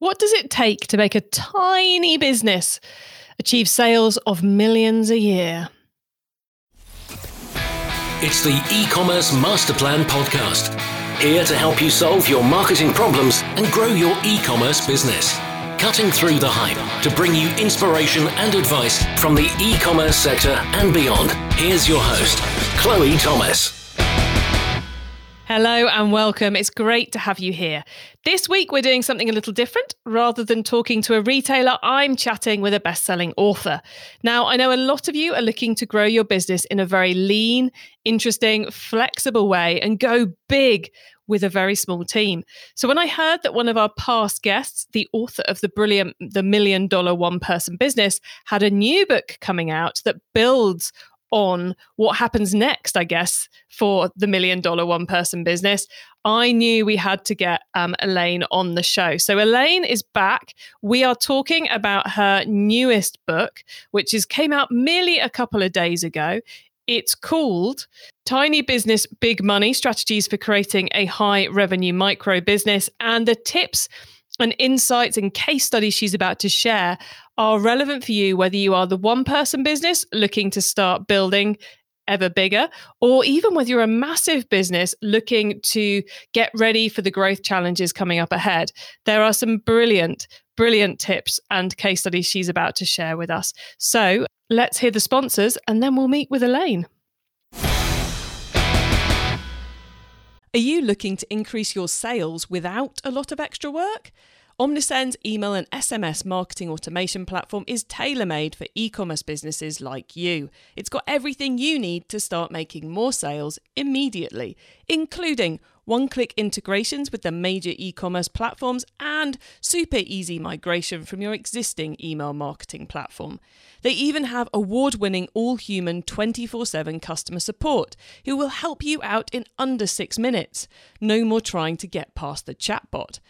What does it take to make a tiny business achieve sales of millions a year? It's the e commerce master plan podcast. Here to help you solve your marketing problems and grow your e commerce business. Cutting through the hype to bring you inspiration and advice from the e commerce sector and beyond. Here's your host, Chloe Thomas. Hello and welcome. It's great to have you here. This week, we're doing something a little different. Rather than talking to a retailer, I'm chatting with a best selling author. Now, I know a lot of you are looking to grow your business in a very lean, interesting, flexible way and go big with a very small team. So when I heard that one of our past guests, the author of the brilliant The Million Dollar One Person Business, had a new book coming out that builds on what happens next, I guess, for the million dollar one person business, I knew we had to get um, Elaine on the show. So Elaine is back. We are talking about her newest book, which is came out merely a couple of days ago. It's called Tiny Business Big Money Strategies for Creating a High Revenue Micro Business. And the tips and insights and case studies she's about to share are relevant for you, whether you are the one person business looking to start building ever bigger, or even whether you're a massive business looking to get ready for the growth challenges coming up ahead. There are some brilliant, brilliant tips and case studies she's about to share with us. So let's hear the sponsors and then we'll meet with Elaine. Are you looking to increase your sales without a lot of extra work? Omnisend's email and SMS marketing automation platform is tailor made for e commerce businesses like you. It's got everything you need to start making more sales immediately, including one click integrations with the major e commerce platforms and super easy migration from your existing email marketing platform. They even have award winning all human 24 7 customer support who will help you out in under six minutes. No more trying to get past the chatbot.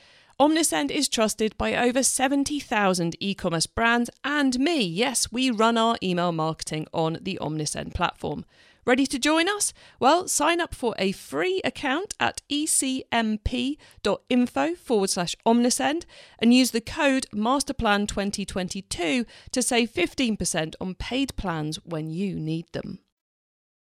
Omnisend is trusted by over 70,000 e commerce brands and me. Yes, we run our email marketing on the Omnisend platform. Ready to join us? Well, sign up for a free account at ecmp.info forward slash omnisend and use the code MasterPlan2022 to save 15% on paid plans when you need them.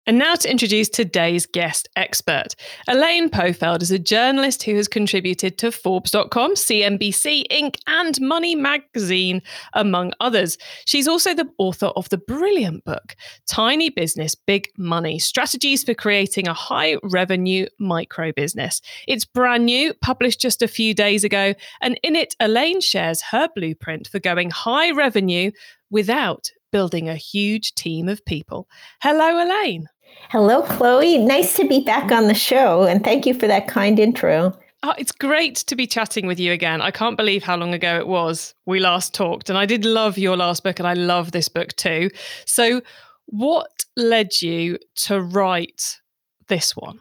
And now to introduce today's guest expert. Elaine Pofeldt is a journalist who has contributed to Forbes.com, CNBC, Inc., and Money Magazine, among others. She's also the author of the brilliant book, Tiny Business, Big Money Strategies for Creating a High Revenue Micro Business. It's brand new, published just a few days ago, and in it, Elaine shares her blueprint for going high revenue without building a huge team of people. Hello, Elaine. Hello, Chloe. Nice to be back on the show, and thank you for that kind intro. Oh, it's great to be chatting with you again. I can't believe how long ago it was we last talked. And I did love your last book, and I love this book too. So, what led you to write this one?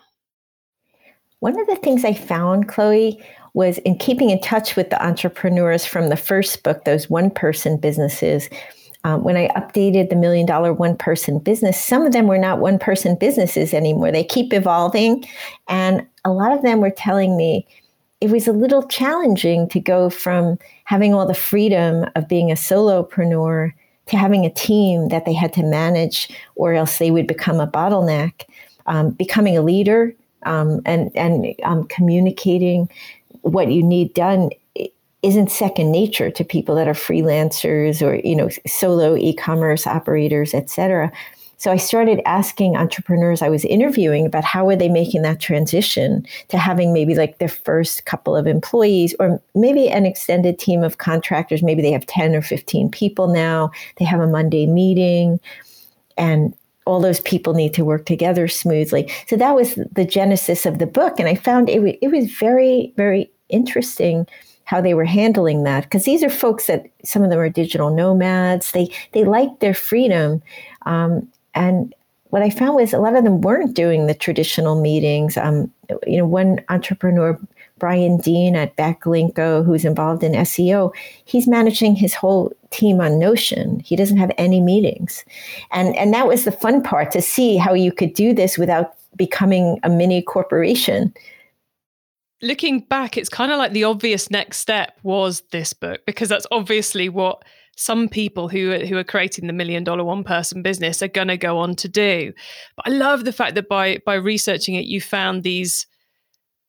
One of the things I found, Chloe, was in keeping in touch with the entrepreneurs from the first book, those one person businesses, um, when I updated the million dollar one person business, some of them were not one person businesses anymore. They keep evolving. And a lot of them were telling me it was a little challenging to go from having all the freedom of being a solopreneur to having a team that they had to manage, or else they would become a bottleneck. Um, becoming a leader um, and and um, communicating what you need done isn't second nature to people that are freelancers or you know solo e-commerce operators etc so i started asking entrepreneurs i was interviewing about how were they making that transition to having maybe like their first couple of employees or maybe an extended team of contractors. Maybe they have 10 or 15 people now. They have a monday meeting. And all those people need to work together smoothly. So that was the genesis of the book. And i found it, it was very very interesting how they were handling that because these are folks that some of them are digital nomads. They they like their freedom. Um, and what i found was a lot of them weren't doing the traditional meetings. Um, you know one entrepreneur brian dean at backlinko who's involved in seo he's managing his whole team on notion. He doesn't have any meetings. And and that was the fun part to see how you could do this without becoming a mini corporation looking back, it's kind of like the obvious next step was this book because that's obviously what some people who who are creating the million dollar one person business are going to go on to do. But I love the fact that by by researching it, you found these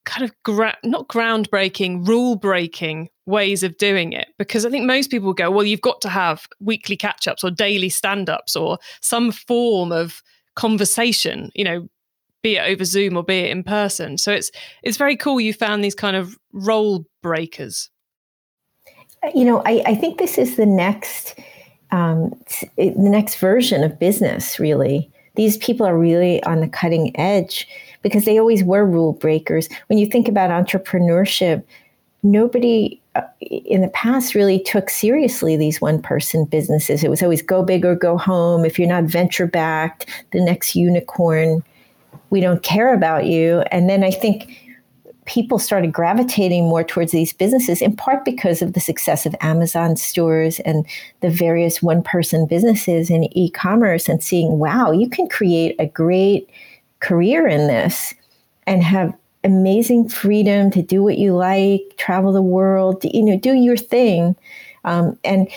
kind of gra- not groundbreaking, rule breaking ways of doing it. Because I think most people go, well, you've got to have weekly catch ups or daily stand ups or some form of conversation, you know, be it over Zoom or be it in person. So it's it's very cool you found these kind of role breakers. You know, I, I think this is the next um, the next version of business. Really, these people are really on the cutting edge because they always were rule breakers. When you think about entrepreneurship, nobody uh, in the past really took seriously these one person businesses. It was always go big or go home. If you're not venture backed, the next unicorn, we don't care about you. And then I think people started gravitating more towards these businesses in part because of the success of Amazon stores and the various one person businesses in e commerce and seeing, wow, you can create a great career in this and have amazing freedom to do what you like, travel the world, you know, do your thing. Um, and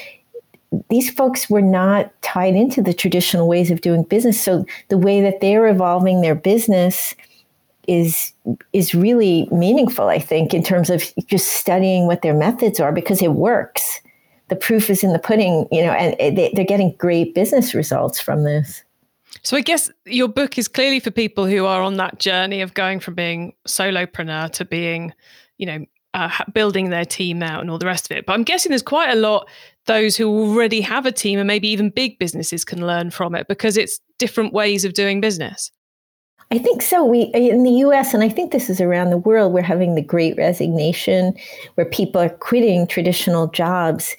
these folks were not tied into the traditional ways of doing business. So the way that they're evolving their business is is really meaningful, I think, in terms of just studying what their methods are because it works. The proof is in the pudding, you know, and they, they're getting great business results from this. So I guess your book is clearly for people who are on that journey of going from being solopreneur to being, you know, uh, building their team out and all the rest of it. But I'm guessing there's quite a lot those who already have a team and maybe even big businesses can learn from it because it's different ways of doing business. I think so. We in the US and I think this is around the world we're having the great resignation where people are quitting traditional jobs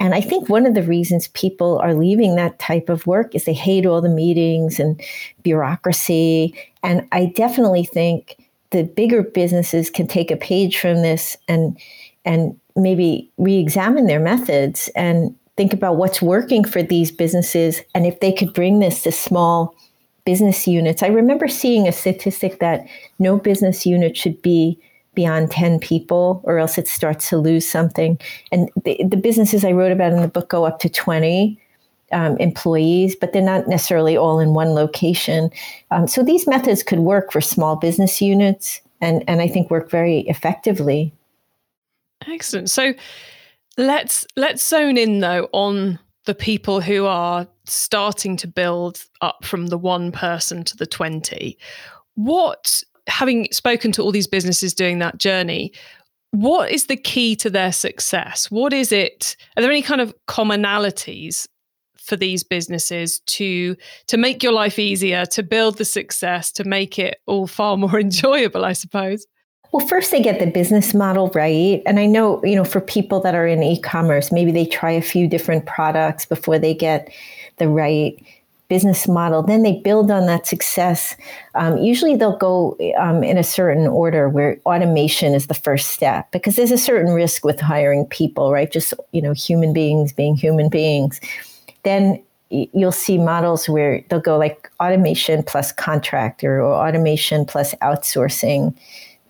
and I think one of the reasons people are leaving that type of work is they hate all the meetings and bureaucracy. And I definitely think the bigger businesses can take a page from this and and maybe re-examine their methods and think about what's working for these businesses and if they could bring this to small business units. I remember seeing a statistic that no business unit should be beyond 10 people or else it starts to lose something. And the, the businesses I wrote about in the book go up to 20 um, employees, but they're not necessarily all in one location. Um, so these methods could work for small business units and, and I think work very effectively. Excellent. So let's let's zone in though on the people who are starting to build up from the one person to the 20 what having spoken to all these businesses doing that journey, what is the key to their success? What is it? Are there any kind of commonalities for these businesses to to make your life easier, to build the success, to make it all far more enjoyable, I suppose? Well, first they get the business model right. And I know, you know, for people that are in e-commerce, maybe they try a few different products before they get the right business model, then they build on that success. Um, usually they'll go um, in a certain order where automation is the first step because there's a certain risk with hiring people, right? Just, you know, human beings being human beings. Then you'll see models where they'll go like automation plus contractor or automation plus outsourcing.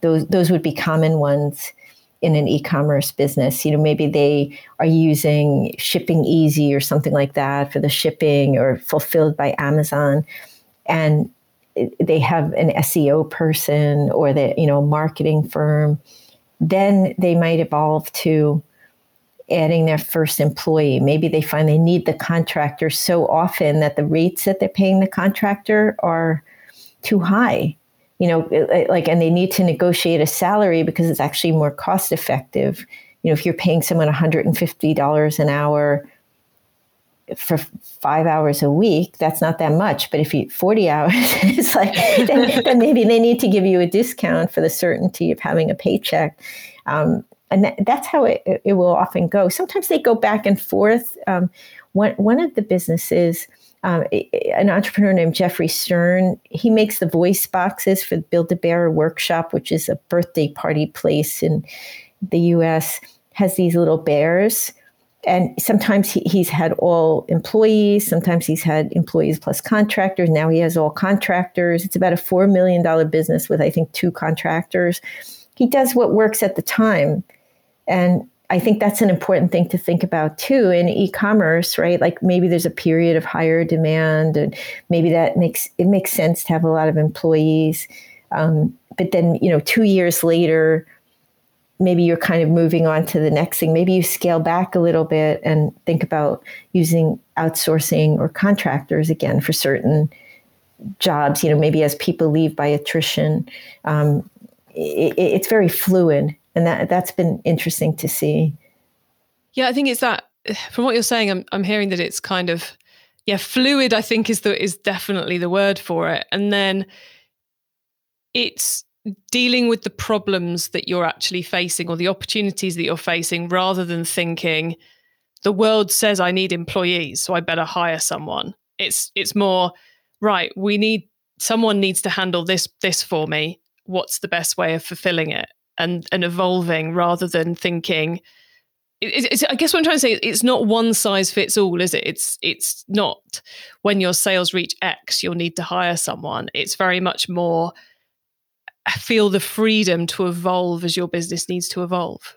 Those, those would be common ones in an e-commerce business. You know maybe they are using ShippingEasy or something like that for the shipping or fulfilled by amazon. And they have an seo person or the you know marketing firm. Then they might evolve to adding their first employee. Maybe they find they need the contractor so often that the rates that they're paying the contractor are too high you know, like, and they need to negotiate a salary because it's actually more cost effective. You know, if you're paying someone $150 an hour for five hours a week, that's not that much. But if you 40 hours, it's like, then, then, maybe they need to give you a discount for the certainty of having a paycheck. Um, and that, that's how it, it will often go. Sometimes they go back and forth. Um, one, one of the businesses, um, an entrepreneur named Jeffrey Stern. He makes the voice boxes for the Build a Bear Workshop, which is a birthday party place in the U.S. Has these little bears, and sometimes he, he's had all employees. Sometimes he's had employees plus contractors. Now he has all contractors. It's about a four million dollar business with I think two contractors. he does what works at the time. And I think that's an important thing to think about too in e-commerce, right? Like maybe there's a period of higher demand, and maybe that makes it makes sense to have a lot of employees. Um, but then, you know, two years later, maybe you're kind of moving on to the next thing. Maybe you scale back a little bit and think about using outsourcing or contractors again for certain jobs. You know, maybe as people leave by attrition, um, it, it's very fluid, and that that's been interesting to see. Yeah, I think it's that. From what you're saying, I'm I'm hearing that it's kind of yeah fluid. I think is the is definitely the word for it, and then it's dealing with the problems that you're actually facing or the opportunities that you're facing rather than thinking the world says I need employees, so I better hire someone. It's it's more right, we need someone needs to handle this this for me. What's the best way of fulfilling it and and evolving rather than thinking I guess what I'm trying to say it's not one size fits all, is it? It's it's not when your sales reach X, you'll need to hire someone. It's very much more feel the freedom to evolve as your business needs to evolve.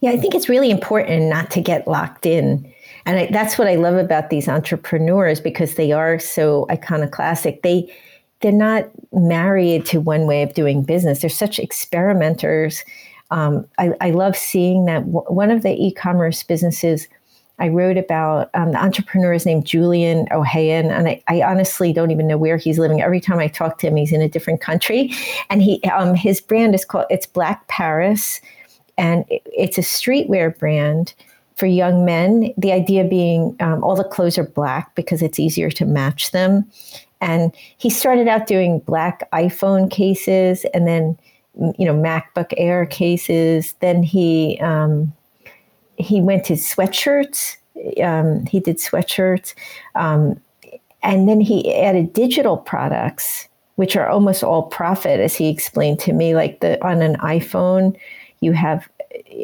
Yeah, I think it's really important not to get locked in. And I, that's what I love about these entrepreneurs because they are so iconoclastic. They they're not married to one way of doing business. They're such experimenters. Um, I, I, love seeing that w- one of the e-commerce businesses I wrote about um, the entrepreneur is named Julian Ohayon, and I, I, honestly don't even know where he's living. Every time I talk to him, he's in a different country, and he um, his brand is called it's Black Paris, and it, it's a streetwear brand for young men. The idea being um, all the clothes are black because it's easier to match them, and he started out doing black iPhone cases, and then you know MacBook Air cases. Then he um, he went to sweatshirts. Um, he did sweatshirts. Um, and then he added digital products, which are almost all profit, as he explained to me. Like the on an iPhone, you have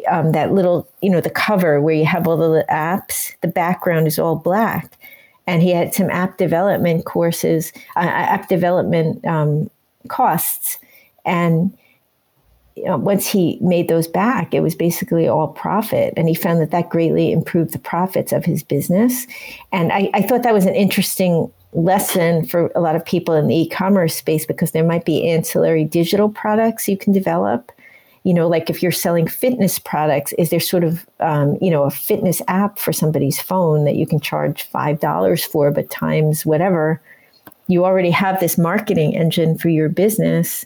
um, that little, you know, the cover where you have all the apps. The background is all black, and he had some app development courses, uh, app development um, costs, and you know, once he made those back, it was basically all profit. And he found that that greatly improved the profits of his business. And I, I thought that was an interesting lesson for a lot of people in the e-commerce space because there might be ancillary digital products you can develop you know like if you're selling fitness products is there sort of um, you know a fitness app for somebody's phone that you can charge five dollars for but times whatever you already have this marketing engine for your business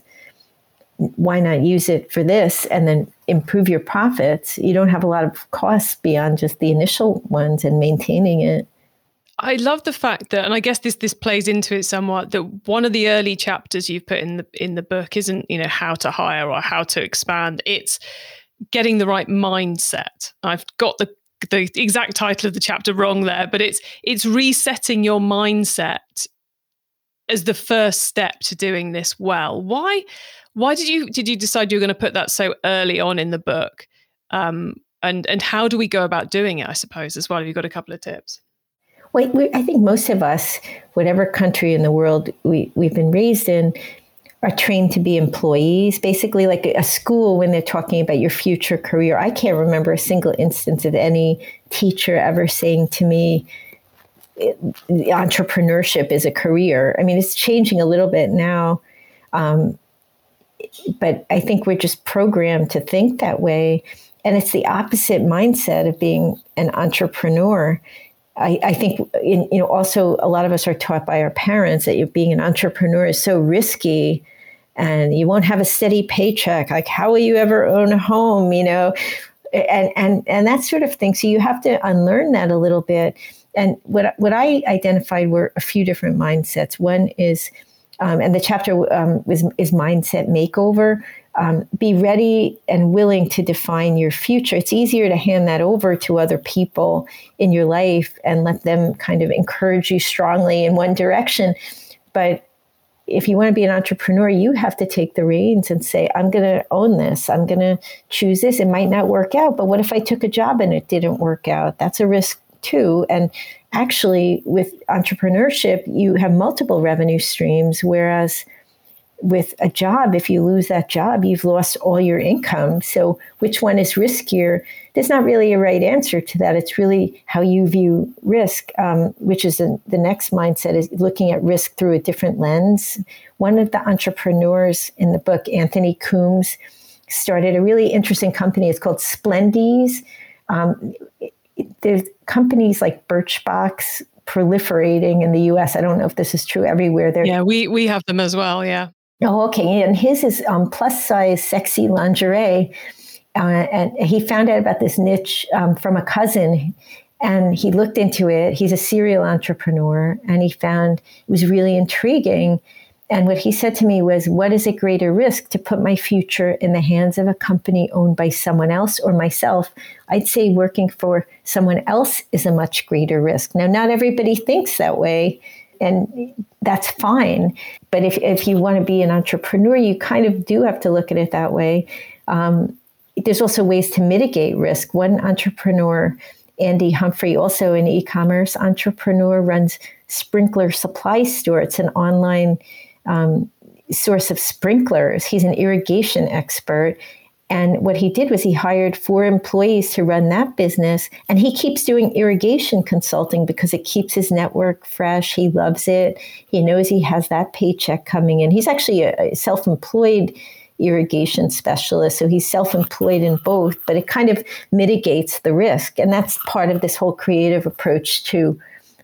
why not use it for this and then improve your profits? You don't have a lot of costs beyond just the initial ones and maintaining it. I love the fact that, and I guess this this plays into it somewhat. That one of the early chapters you've put in the in the book isn't you know how to hire or how to expand. It's getting the right mindset. I've got the the exact title of the chapter wrong there, but it's it's resetting your mindset as the first step to doing this well. Why why did you did you decide you were going to put that so early on in the book? Um, and and how do we go about doing it? I suppose as well. Have you got a couple of tips? Well, we, I think most of us, whatever country in the world we, we've been raised in, are trained to be employees. Basically, like a school when they're talking about your future career. I can't remember a single instance of any teacher ever saying to me, entrepreneurship is a career. I mean, it's changing a little bit now. Um, but I think we're just programmed to think that way. And it's the opposite mindset of being an entrepreneur. I, I think in, you know also a lot of us are taught by our parents that being an entrepreneur is so risky and you won't have a steady paycheck. Like how will you ever own a home you know? And and and that sort of thing. So you have to unlearn that a little bit. And what what i identified were a few different mindsets. One is um, and the chapter um, is, is mindset makeover. Um, be ready and willing to define your future. It's easier to hand that over to other people in your life and let them kind of encourage you strongly in one direction. But if you want to be an entrepreneur, you have to take the reins and say, I'm going to own this. I'm going to choose this. It might not work out, but what if I took a job and it didn't work out? That's a risk too. And actually, with entrepreneurship, you have multiple revenue streams, whereas with a job, if you lose that job, you've lost all your income. So, which one is riskier? There's not really a right answer to that. It's really how you view risk, um, which is a, the next mindset is looking at risk through a different lens. One of the entrepreneurs in the book, Anthony Coombs, started a really interesting company. It's called Splendies. Um, there's companies like Birchbox proliferating in the U.S. I don't know if this is true everywhere. There, yeah, we we have them as well. Yeah. Oh, okay. And his is um, plus size, sexy lingerie. Uh, and he found out about this niche um, from a cousin and he looked into it. He's a serial entrepreneur and he found it was really intriguing. And what he said to me was, What is a greater risk to put my future in the hands of a company owned by someone else or myself? I'd say working for someone else is a much greater risk. Now, not everybody thinks that way, and that's fine. But if, if you want to be an entrepreneur, you kind of do have to look at it that way. Um, there's also ways to mitigate risk. One entrepreneur, Andy Humphrey, also an e commerce entrepreneur, runs Sprinkler Supply Store. It's an online um, source of sprinklers. He's an irrigation expert. And what he did was he hired four employees to run that business. And he keeps doing irrigation consulting because it keeps his network fresh. He loves it. He knows he has that paycheck coming in. He's actually a, self employed irrigation specialist. So he's self employed in both, but it kind of mitigates the risk. And that's part of this whole creative approach to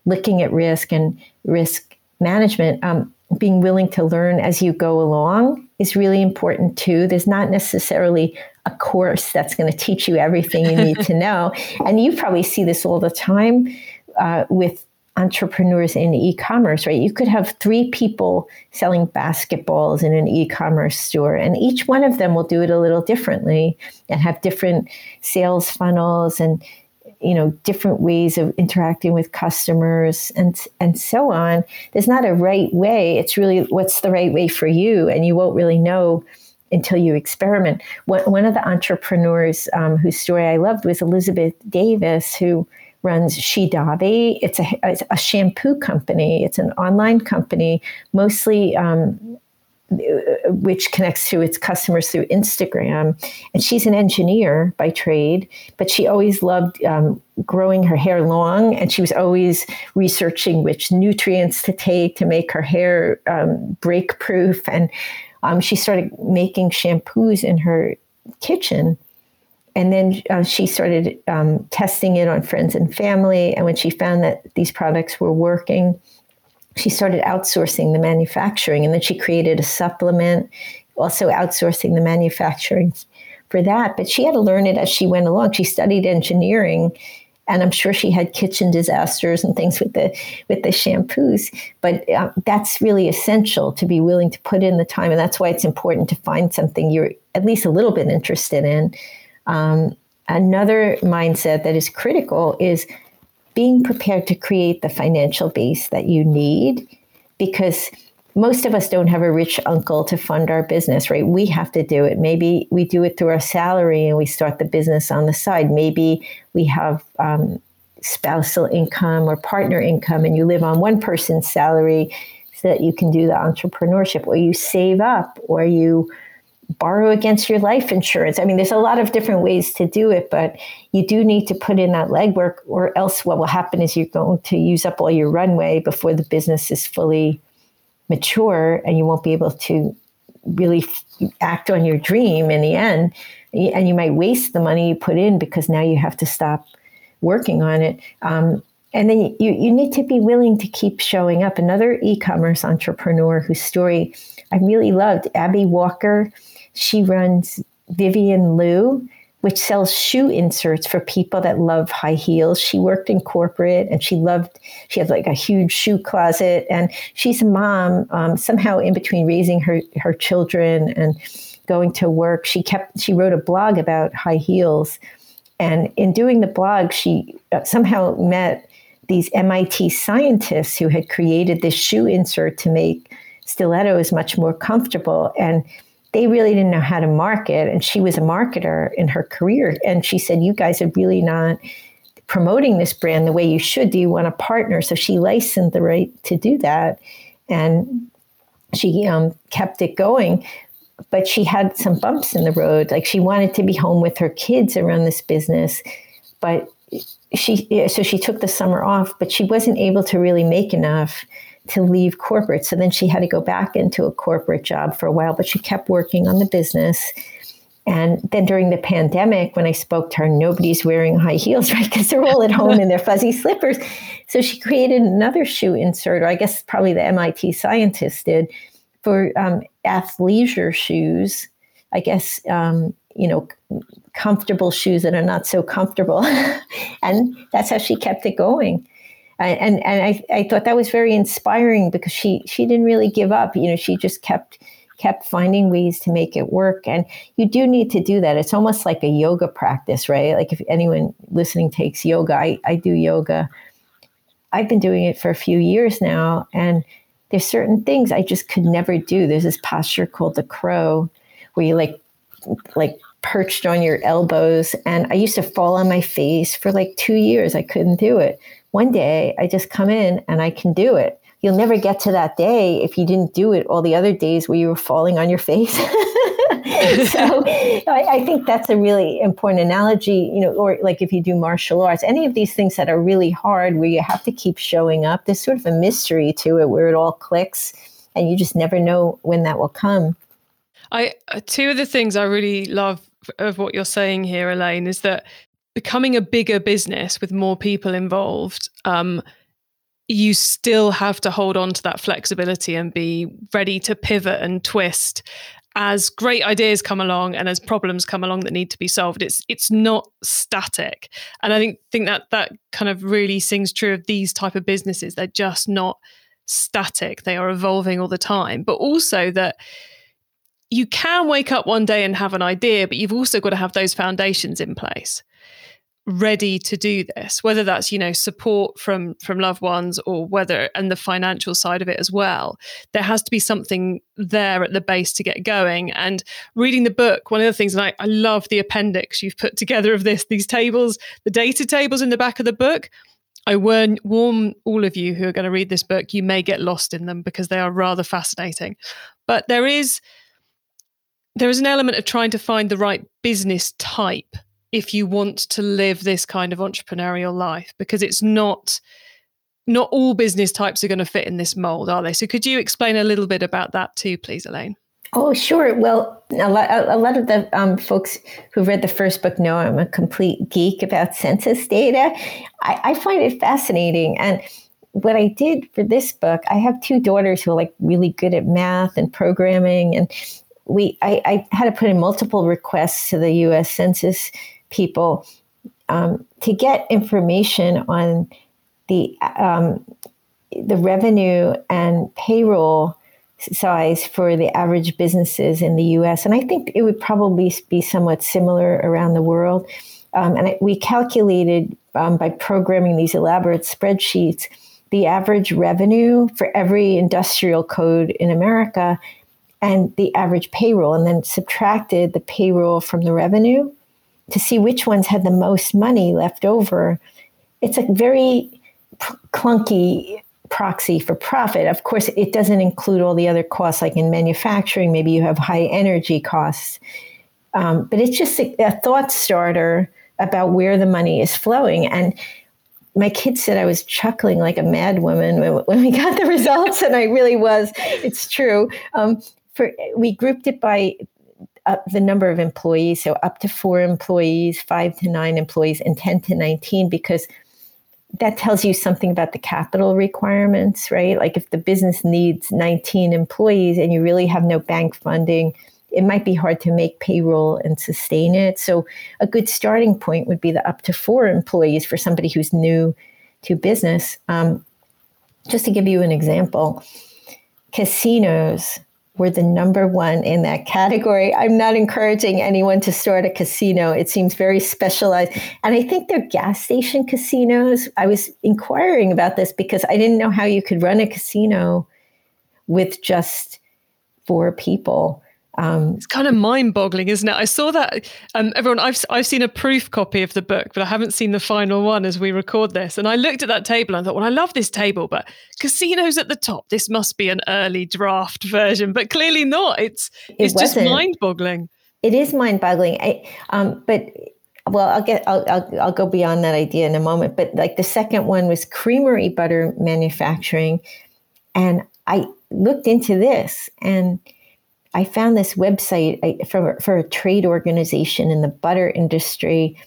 looking at risk and risk management. Um, being willing to learn as you go along is really important too. There's not necessarily a course that's going to teach you everything you need to know. And you probably see this all the time uh, with entrepreneurs in e-commerce, right? You could have three people selling basketballs in an e-commerce store, and each one of them will do it a little differently and have different sales funnels and you know different ways of interacting with customers and and so on there's not a right way it's really what's the right way for you and you won't really know until you experiment one, of the entrepreneurs um, whose story i loved was elizabeth davis who runs Shedavi. It's a, it's a shampoo company. It's an online company, mostly um, which connects to its customers through Instagram. And she's an engineer by trade, but she always loved um, growing her hair long. And she was always researching which nutrients to take to make her hair um, break proof. And um, she started making shampoos in her kitchen. And then uh, she started um, testing it on friends and family. And when she found that these products were working, she started outsourcing the manufacturing and then she created a supplement, also outsourcing the manufacturing for that. But she had to learn it as she went along. She studied engineering and I'm sure she had kitchen disasters and things with the with the shampoos. But uh, that's really essential to be willing to put in the time, and that's why it's important to find something you're at least a little bit interested in. Um, another mindset that is critical is being prepared to create the financial base that you need because most of us don't have a rich uncle to fund our business, right? We have to do it. Maybe we do it through our salary and we start the business on the side. Maybe we have um, spousal income or partner income and you live on one person's salary so that you can do the entrepreneurship, or you save up, or you borrow against your life insurance. I mean, there's a lot of different ways to do it, but you do need to put in that legwork, or else what will happen is you're going to use up all your runway before the business is fully mature and you won't be able to really act on your dream in the end. And you might waste the money you put in because now you have to stop working on it. Um, and then you, you need to be willing to keep showing up. Another e commerce entrepreneur whose story I really loved, Abby Walker she runs Vivian Lou, which sells shoe inserts for people that love high heels. She worked in corporate and she loved, she had like a huge shoe closet. And she's a mom, um, somehow in between raising her, her children and going to work. She kept, she wrote a blog about high heels. And in doing the blog, she uh, somehow met these MIT scientists who had created this shoe insert to make stilettos much more comfortable. And they really didn't know how to market. And she was a marketer in her career. And she said, You guys are really not promoting this brand the way you should. Do you want a partner? So she licensed the right to do that. And she um, kept it going. But she had some bumps in the road. Like she wanted to be home with her kids around this business, but she so she took the summer off, but she wasn't able to really make enough to leave corporate. So then she had to go back into a corporate job for a while, but she kept working on the business. And then during the pandemic, when I spoke to her, nobody's wearing high heels, right? Because they're all at home in their fuzzy slippers. So she created another shoe insert, or I guess probably the MIT scientist did, for um, athleisure shoes. I guess, um, you know, comfortable shoes that are not so comfortable. and that's how she kept it going and and I, I thought that was very inspiring because she she didn't really give up. You know she just kept kept finding ways to make it work. And you do need to do that. It's almost like a yoga practice right? Like if anyone listening takes yoga i, I do yoga. I've been doing it for a few years now and there's certain things i just could never do. There's this posture called the crow where you like like perched on your elbows. And i used to fall on my face for like two years. I couldn't do it one day I just come in and I can do it. You'll never get to that day if you didn't do it all the other days where you were falling on your face. so I, I, think that's a really important analogy, you know, or like if you do martial arts, any of these things that are really hard where you have to keep showing up, there's sort of a mystery to it where it all clicks and you just never know when that will come. I uh, two of the things I really love of what you're saying here, Elaine, is that becoming a bigger business with more people involved, um, you still have to hold on to that flexibility and be ready to pivot and twist as great ideas come along and as problems come along that need to be solved. It's it's not static. And i think think that that kind of really sings true of these type of businesses. They're just not static. They are evolving all the time. But also that you can wake up one day and have an idea but you've also got to have those foundations in place ready to do this whether that's you know support from from loved ones or whether and the financial side of it as well there has to be something there at the base to get going and reading the book one of the things and I, I love the appendix you've put together of this these tables the data tables in the back of the book I warn, warn all of you who are going to read this book, you may get lost in them because they are rather fascinating. But there is there is an element of trying to find the right business type if you want to live this kind of entrepreneurial life because it's not not all business types are going to fit in this mold are they so could you explain a little bit about that too please elaine Oh, sure. Well, a lot, a lot of the um, folks who read the first book know I'm a complete geek about census data. I, I, find it fascinating. And what I did for this book, I have two daughters who are like really good at math and programming. And we, I, I had to put in multiple requests to the U.S. Census people um, to get information on the um, the revenue and payroll size for the average businesses in the U.S. And I think it would probably be somewhat similar around the world. Um, and we calculated um, by programming these elaborate spreadsheets the average revenue for every industrial code in America and the average payroll, and then subtracted the payroll from the revenue to see which ones had the most money left over. It's a very clunky proxy for profit. Of course, it doesn't include all the other costs, like in manufacturing, maybe you have high energy costs. Um, but it's just a, a thought starter about where the money is flowing. And my kids said I was chuckling like a mad woman when, when we got the results, and I really was. It's true. Um, for we grouped it by the number of employees, so up to four employees, five to nine employees, and 10 to 19, because that tells you something about the capital requirements, right? Like if the business needs 19 employees and you really have no bank funding, it might be hard to make payroll and sustain it. So a good starting point would be the up to four employees for somebody who's new to business. Um, just to give you an example, casinos we're the number one in that category. I'm not encouraging anyone to start a casino. It seems very specialized. And I think they're gas station casinos. I was inquiring about this because I didn't know how you could run a casino with just four people. Um, it's kind of mind-boggling, isn't it? I saw that. Um, everyone, I've I've seen a proof copy of the book, but I haven't seen the final one as we record this. And I looked at that table and I thought, well, I love this table, but casinos at the top. This must be an early draft version, but clearly not. It's it's just mind-boggling. It is mind-boggling. I, um, but well, I'll get I'll, I'll I'll go beyond that idea in a moment. But like the second one was creamery butter manufacturing, and I looked into this and I found this website for, for a trade organization in the butter industry.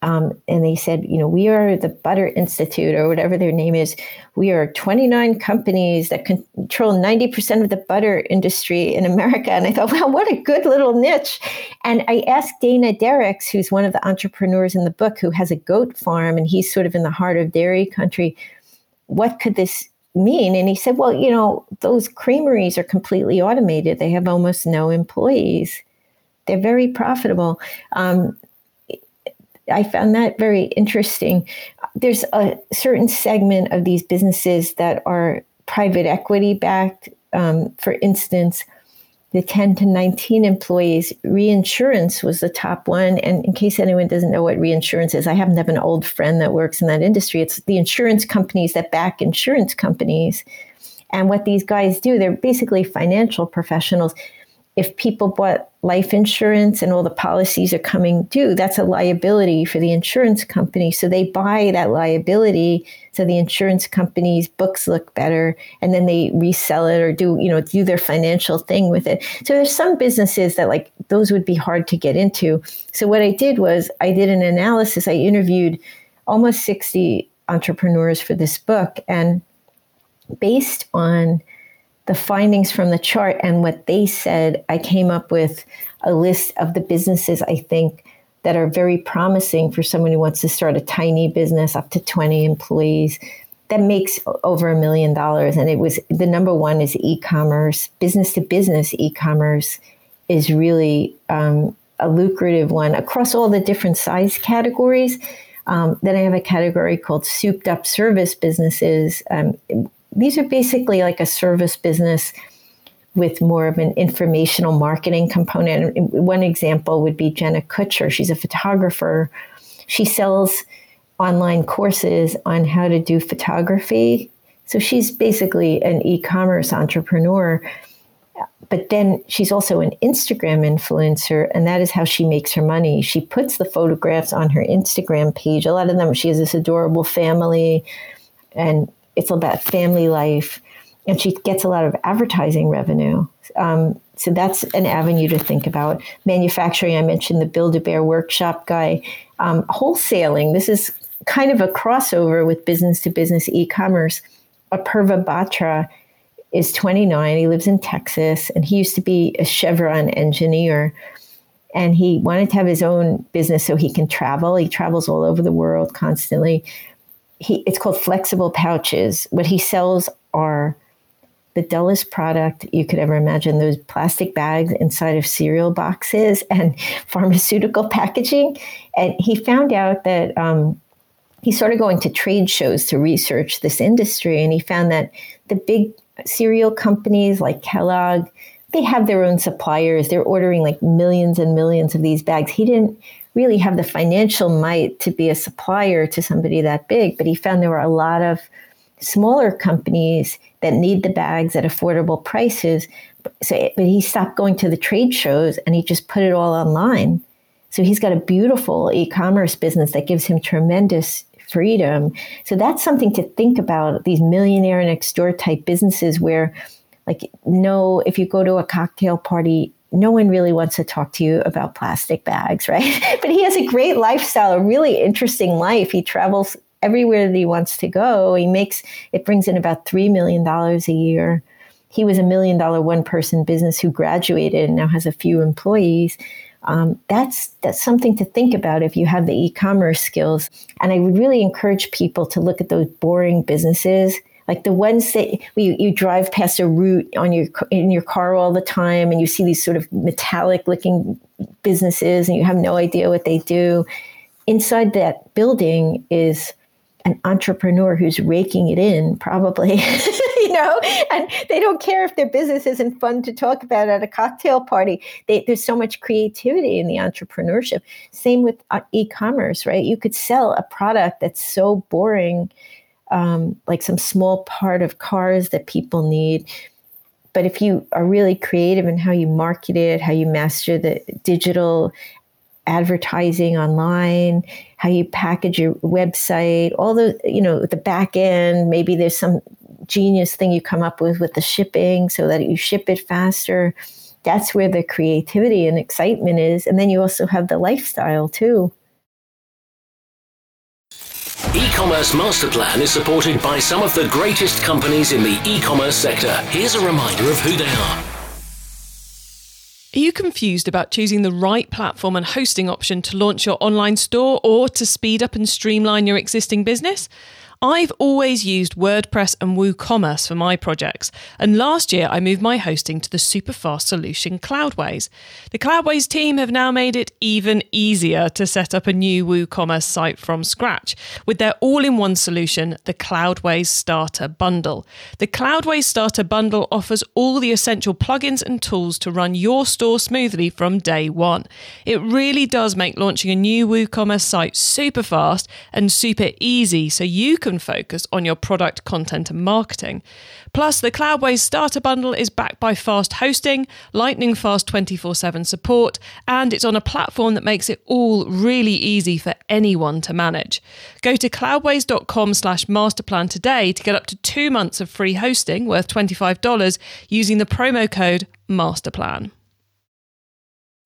Um, and they said, you know, we are the Butter Institute or whatever their name is. We are 29 companies that control 90% of the butter industry in America. And I thought, wow, what a good little niche. And I asked Dana Derricks, who's one of the entrepreneurs in the book, who has a goat farm, and he's sort of in the heart of dairy country. What could this mean? And he said, well, you know, those creameries are completely automated. They have almost no employees. They're very profitable. Um, I found that very interesting. There's a certain segment of these businesses that are private equity backed. Um, for instance, the 10 to 19 employees, reinsurance was the top one. And in case anyone doesn't know what reinsurance is, I happen to have an old friend that works in that industry. It's the insurance companies that back insurance companies. And what these guys do, they're basically financial professionals if people bought life insurance and all the policies are coming due, that's a liability for the insurance company. So they buy that liability so the insurance company's books look better and then they resell it or do, you know, do their financial thing with it. So there's some businesses that like those would be hard to get into. So what I did was I did an analysis. I interviewed almost 60 entrepreneurs for this book and based on the findings from the chart and what they said, I came up with a list of the businesses I think that are very promising for someone who wants to start a tiny business up to 20 employees that makes over a million dollars. And it was the number one is e commerce, business to business e commerce is really um, a lucrative one across all the different size categories. Um, then I have a category called souped up service businesses. Um, these are basically like a service business with more of an informational marketing component. One example would be Jenna Kutcher. She's a photographer. She sells online courses on how to do photography. So she's basically an e commerce entrepreneur. But then she's also an Instagram influencer, and that is how she makes her money. She puts the photographs on her Instagram page. A lot of them, she has this adorable family, and it's about family life, and she gets a lot of advertising revenue. Um, so that's an avenue to think about. Manufacturing, I mentioned the Build a Bear workshop guy. Um, wholesaling, this is kind of a crossover with business to business e commerce. Apurva Batra is 29. He lives in Texas, and he used to be a Chevron engineer. And he wanted to have his own business so he can travel. He travels all over the world constantly he it's called flexible pouches. What he sells are the dullest product you could ever imagine those plastic bags inside of cereal boxes and pharmaceutical packaging. And he found out that um, he started going to trade shows to research this industry. And he found that the big cereal companies like Kellogg, they have their own suppliers. They're ordering like millions and millions of these bags. He didn't really have the financial might to be a supplier to somebody that big, but he found there were a lot of smaller companies that need the bags at affordable prices. So, but he stopped going to the trade shows and he just put it all online. So he's got a beautiful e-commerce business that gives him tremendous freedom. So that's something to think about. These millionaire next door type businesses where, like, no, if you go to a cocktail party, no one really wants to talk to you about plastic bags, right? but he has a great lifestyle, a really interesting life. He travels everywhere that he wants to go. He makes it brings in about $3 million a year. He was a million dollar one person business who graduated and now has a few employees. Um, that's that's something to think about if you have the e-commerce skills. And I would really encourage people to look at those boring businesses like the ones that you, you drive past a route on your in your car all the time and you see these sort of metallic looking businesses and you have no idea what they do inside that building is an entrepreneur who's raking it in probably you know, and they don't care if their business isn't fun to talk about at a cocktail party. They, there's so much creativity in the entrepreneurship. Same with uh, e-commerce, right? You could sell a product that's so boring, um, like some small part of cars that people need. But if you are really creative in how you market it, how you master the digital advertising online, how you package your website, all the, you know, the back end, maybe there's some genius thing you come up with with the shipping so that you ship it faster. That's where the creativity and excitement is. And then you also have the lifestyle too. E-commerce master plan is supported by some of the greatest companies in the e-commerce sector. Here's a reminder of who they are. Are you confused about choosing the right platform and hosting option to launch your online store or to speed up and streamline your existing business? I've always used WordPress and WooCommerce for my projects, and last year I moved my hosting to the super fast solution Cloudways. The Cloudways team have now made it even easier to set up a new WooCommerce site from scratch with their all in one solution, the Cloudways Starter Bundle. The Cloudways Starter Bundle offers all the essential plugins and tools to run your store smoothly from day one. It really does make launching a new WooCommerce site super fast and super easy so you can can focus on your product content and marketing. Plus, the Cloudways Starter Bundle is backed by fast hosting, lightning fast 24 7 support, and it's on a platform that makes it all really easy for anyone to manage. Go to cloudways.com slash masterplan today to get up to two months of free hosting worth $25 using the promo code MASTERPLAN.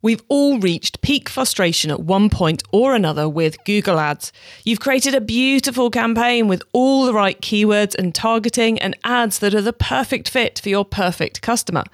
We've all reached peak frustration at one point or another with Google Ads. You've created a beautiful campaign with all the right keywords and targeting and ads that are the perfect fit for your perfect customer.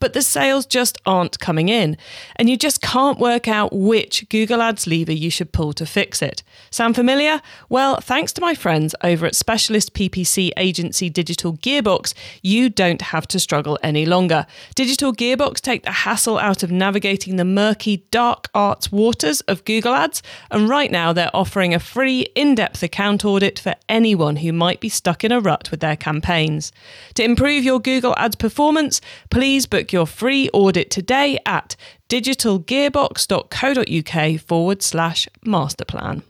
But the sales just aren't coming in, and you just can't work out which Google Ads lever you should pull to fix it. Sound familiar? Well, thanks to my friends over at specialist PPC agency Digital Gearbox, you don't have to struggle any longer. Digital Gearbox take the hassle out of navigating the murky, dark arts waters of Google Ads, and right now they're offering a free, in depth account audit for anyone who might be stuck in a rut with their campaigns. To improve your Google Ads performance, please book your free audit today at digitalgearbox.co.uk forward slash masterplan.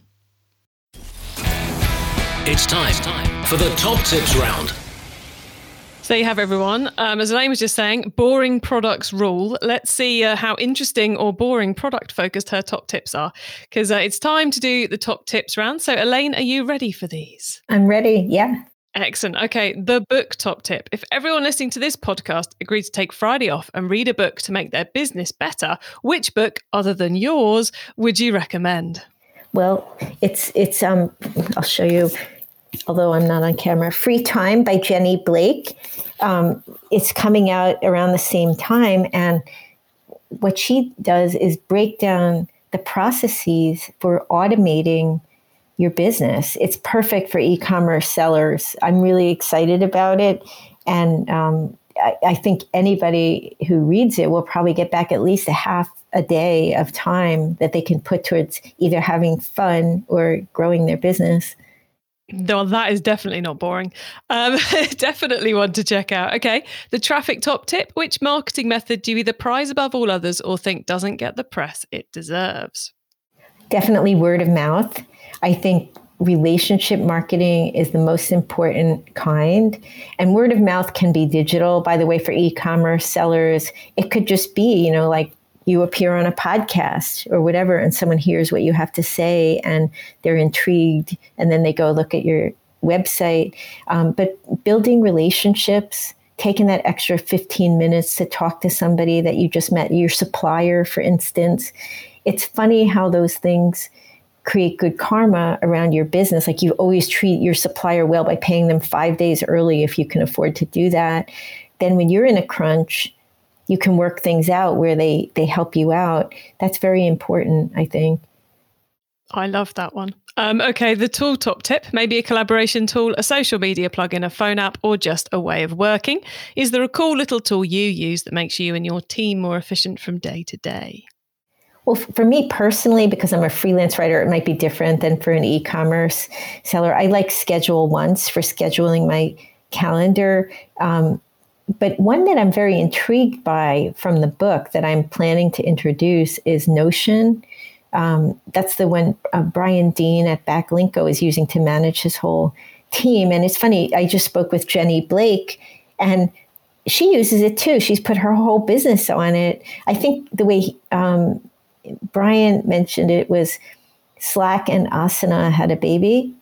It's time for the top tips round. So you have everyone. Um, as Elaine was just saying, boring products rule. Let's see uh, how interesting or boring product focused her top tips are, because uh, it's time to do the top tips round. So Elaine, are you ready for these? I'm ready. Yeah. Excellent. Okay, the book top tip. If everyone listening to this podcast agreed to take Friday off and read a book to make their business better, which book other than yours would you recommend? Well, it's it's um I'll show you although I'm not on camera, Free Time by Jenny Blake. Um, it's coming out around the same time. And what she does is break down the processes for automating your business. It's perfect for e commerce sellers. I'm really excited about it. And um, I, I think anybody who reads it will probably get back at least a half a day of time that they can put towards either having fun or growing their business. No, that is definitely not boring. Um, definitely one to check out. Okay, the traffic top tip which marketing method do you either prize above all others or think doesn't get the press it deserves? Definitely word of mouth. I think relationship marketing is the most important kind. And word of mouth can be digital, by the way, for e commerce sellers. It could just be, you know, like you appear on a podcast or whatever, and someone hears what you have to say and they're intrigued, and then they go look at your website. Um, but building relationships, taking that extra 15 minutes to talk to somebody that you just met, your supplier, for instance. It's funny how those things create good karma around your business. Like you always treat your supplier well by paying them five days early if you can afford to do that. Then when you're in a crunch, you can work things out where they they help you out. That's very important, I think. I love that one. Um, okay, the tool top tip maybe a collaboration tool, a social media plugin, a phone app, or just a way of working. Is there a cool little tool you use that makes you and your team more efficient from day to day? Well, for me personally, because I'm a freelance writer, it might be different than for an e commerce seller. I like Schedule Once for scheduling my calendar. Um, but one that I'm very intrigued by from the book that I'm planning to introduce is Notion. Um, that's the one uh, Brian Dean at Backlinko is using to manage his whole team. And it's funny, I just spoke with Jenny Blake, and she uses it too. She's put her whole business on it. I think the way um, Brian mentioned it was Slack and Asana had a baby.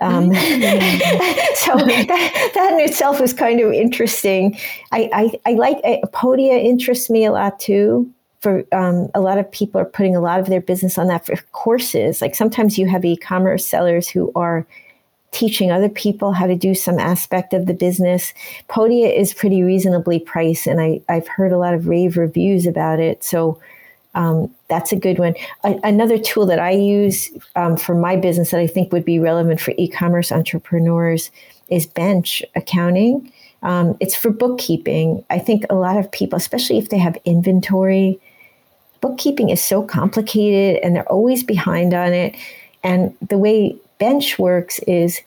Um, so that, that in itself is kind of interesting. I, I, I like uh, Podia interests me a lot too. For um, a lot of people are putting a lot of their business on that for courses. Like sometimes you have e-commerce sellers who are teaching other people how to do some aspect of the business. Podia is pretty reasonably priced, and I, I've heard a lot of rave reviews about it. So um, that's a good one. A- another tool that I use um, for my business that I think would be relevant for e commerce entrepreneurs is Bench Accounting. Um, it's for bookkeeping. I think a lot of people, especially if they have inventory, bookkeeping is so complicated and they're always behind on it. And the way Bench works is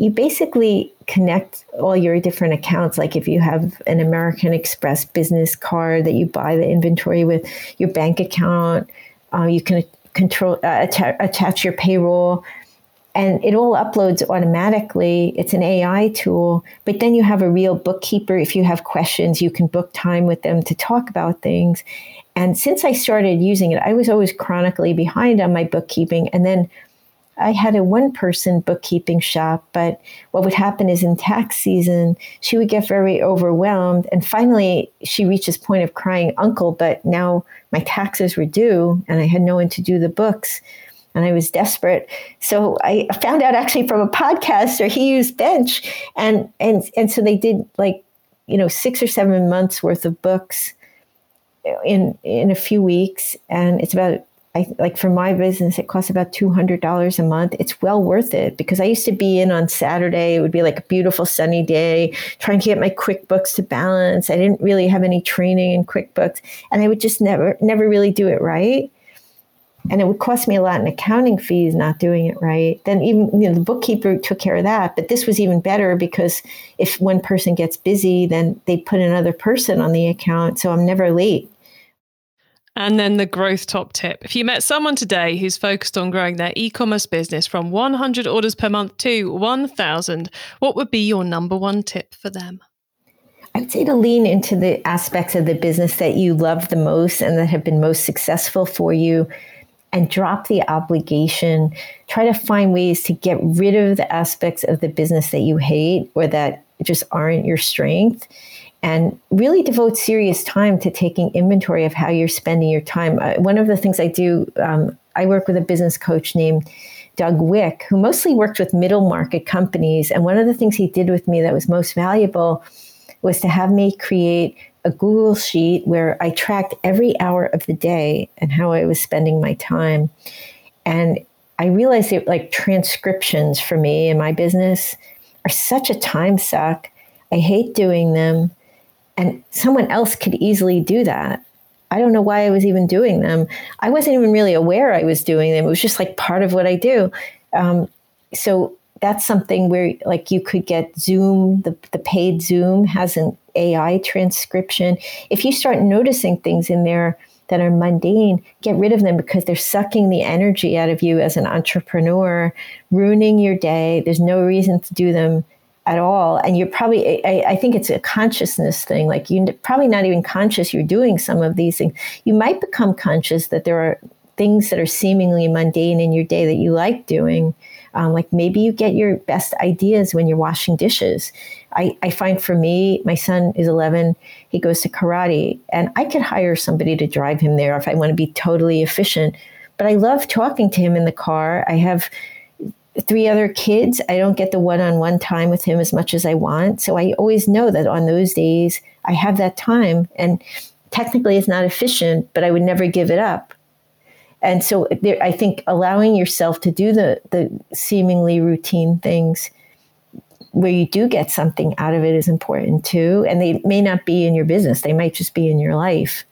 you basically connect all your different accounts. Like if you have an American Express business card that you buy the inventory with, your bank account, uh, you can control uh, atta- attach your payroll, and it all uploads automatically. It's an AI tool, but then you have a real bookkeeper. If you have questions, you can book time with them to talk about things. And since I started using it, I was always chronically behind on my bookkeeping, and then I had a one person bookkeeping shop, but what would happen is in tax season, she would get very overwhelmed. And finally, she reached this point of crying uncle, but now my taxes were due and I had no one to do the books. And I was desperate. So I found out actually from a podcaster, he used Bench. And, and, and so they did like, you know, six or seven months worth of books in in a few weeks and it's about I like for my business, it costs about two hundred dollars a month. It's well worth it because I used to be in on Saturday. It would be like a beautiful sunny day, trying to get my QuickBooks to balance. I didn't really have any training in QuickBooks, and I would just never, never really do it right. And it would cost me a lot in accounting fees not doing it right. Then even you know the bookkeeper took care of that, but this was even better because if one person gets busy, then they put another person on the account, so I'm never late and then the growth top tip. If you met someone today who's focused on growing their e commerce business from 100 orders per month to 1,000, what would be your number one tip for them? I would say to lean into the aspects of the business that you love the most and that have been most successful for you and drop the obligation. Try to find ways to get rid of the aspects of the business that you hate or that just aren't your strength and really devote serious time to taking inventory of how you're spending your time. Uh, one of the things I do, um, I work with a business coach named Doug Wick, who mostly worked with middle market companies. And one of the things he did with me that was most valuable was to have me create a Google sheet where I tracked every hour of the day and how I was spending my time. And I realized that like transcriptions for me in my business are such a time suck. I hate doing them. And someone else could easily do that. I don't know why I was even doing them. I wasn't even really aware I was doing them. It was just like part of what I do. Um, so that's something where like you could get Zoom, the, the paid Zoom has an AI transcription. If you start noticing things in there that are mundane, get rid of them because they're sucking the energy out of you as an entrepreneur, ruining your day. There's no reason to do them at all. And you're probably I, I, think it's a consciousness thing like you're probably not even conscious you're doing some of these things. You might become conscious that there are things that are seemingly mundane in your day that you like doing. Um, like maybe you get your best ideas when you're washing dishes. I, I find for me my son is 11 he goes to karate and i could hire somebody to drive him there if i want to be totally efficient. But i love talking to him in the car. I have three other kids, I don't get the one on one time with him as much as I want. So I always know that on those days I have that time. And technically it's not efficient, but I would never give it up. And so there, I think allowing yourself to do the, the seemingly routine things where you do get something out of it is important too. And they may not be in your business, they might just be in your life.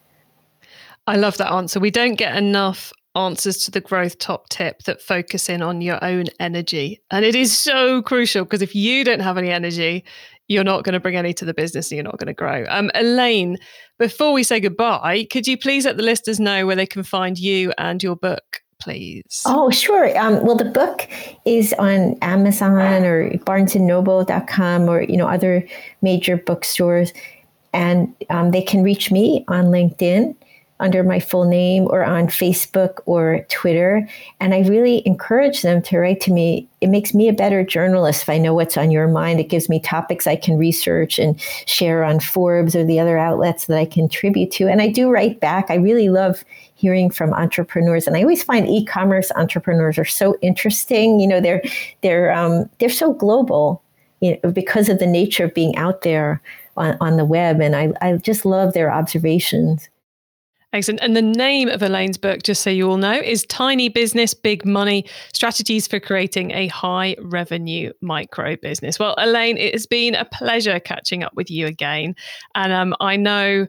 I love that answer. We don't get enough answers to the growth top tip that focus in on your own energy. And it is so crucial because if you don't have any energy, you're not going to bring any to the business and you're not going to grow. Um, Elaine, before we say goodbye, could you please let the listeners know where they can find you and your book? Please. Oh, sure. Um, well, the book is on Amazon or BarnesandNoble.com or you know other major bookstores, and um, they can reach me on LinkedIn under my full name or on Facebook or Twitter. And I really encourage them to write to me. It makes me a better journalist if I know what's on your mind. It gives me topics I can research and share on Forbes or the other outlets that I contribute to. And I do write back. I really love hearing from entrepreneurs. And I always find e-commerce entrepreneurs are so interesting. You know, they're they're um, they're so global you know, because of the nature of being out there on, on the web. And I, I just love their observations. Excellent. And the name of Elaine's book, just so you all know, is Tiny Business, Big Money Strategies for Creating a High Revenue Micro Business. Well, Elaine, it has been a pleasure catching up with you again. And um, I know.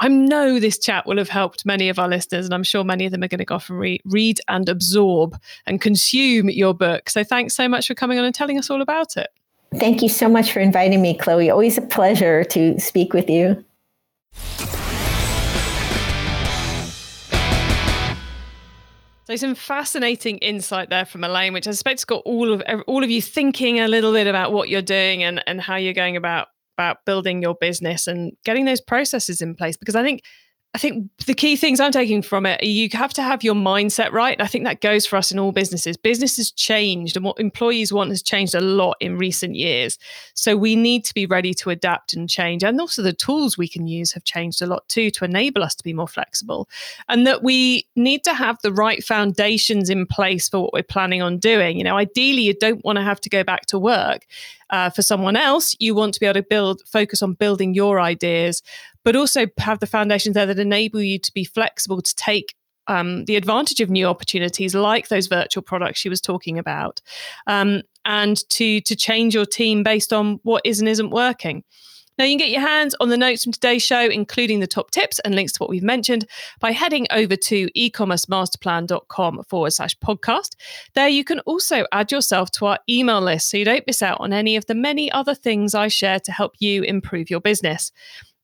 I know this chat will have helped many of our listeners, and I'm sure many of them are going to go off and re- read and absorb and consume your book. So, thanks so much for coming on and telling us all about it. Thank you so much for inviting me, Chloe. Always a pleasure to speak with you. So some fascinating insight there from Elaine, which I suspect has got all of all of you thinking a little bit about what you're doing and and how you're going about about building your business and getting those processes in place. Because I think I think the key things I'm taking from it, you have to have your mindset right. I think that goes for us in all businesses. Business has changed and what employees want has changed a lot in recent years. So we need to be ready to adapt and change. And also the tools we can use have changed a lot too to enable us to be more flexible. And that we need to have the right foundations in place for what we're planning on doing. You know, ideally, you don't want to have to go back to work. Uh, for someone else, you want to be able to build, focus on building your ideas, but also have the foundations there that enable you to be flexible to take um, the advantage of new opportunities like those virtual products she was talking about um, and to to change your team based on what is and isn't working now, you can get your hands on the notes from today's show, including the top tips and links to what we've mentioned, by heading over to ecommercemasterplan.com forward slash podcast. There, you can also add yourself to our email list so you don't miss out on any of the many other things I share to help you improve your business.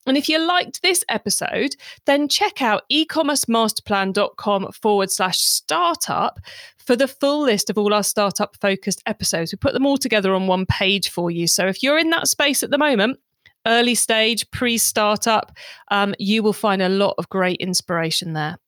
And if you liked this episode, then check out ecommercemasterplan.com forward slash startup for the full list of all our startup focused episodes. We put them all together on one page for you. So if you're in that space at the moment, early stage, pre startup, um, you will find a lot of great inspiration there.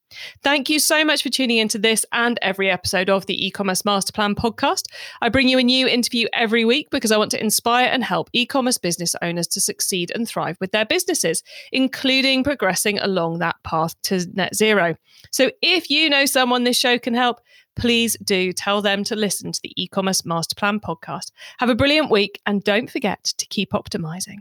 Thank you so much for tuning into this and every episode of the e-commerce master plan podcast. I bring you a new interview every week because I want to inspire and help e-commerce business owners to succeed and thrive with their businesses, including progressing along that path to net zero. So if you know someone this show can help, please do tell them to listen to the e-commerce master plan podcast. Have a brilliant week and don't forget to keep optimizing.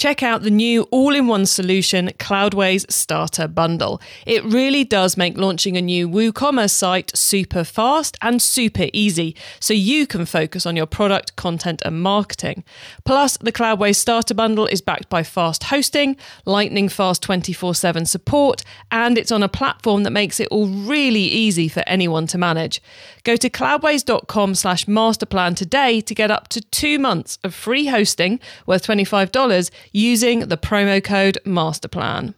Check out the new all in one solution, Cloudways Starter Bundle. It really does make launching a new WooCommerce site super fast and super easy, so you can focus on your product, content, and marketing. Plus, the Cloudways Starter Bundle is backed by fast hosting, lightning fast 24 7 support, and it's on a platform that makes it all really easy for anyone to manage. Go to cloudways.com slash masterplan today to get up to two months of free hosting worth $25 using the promo code MASTERPLAN.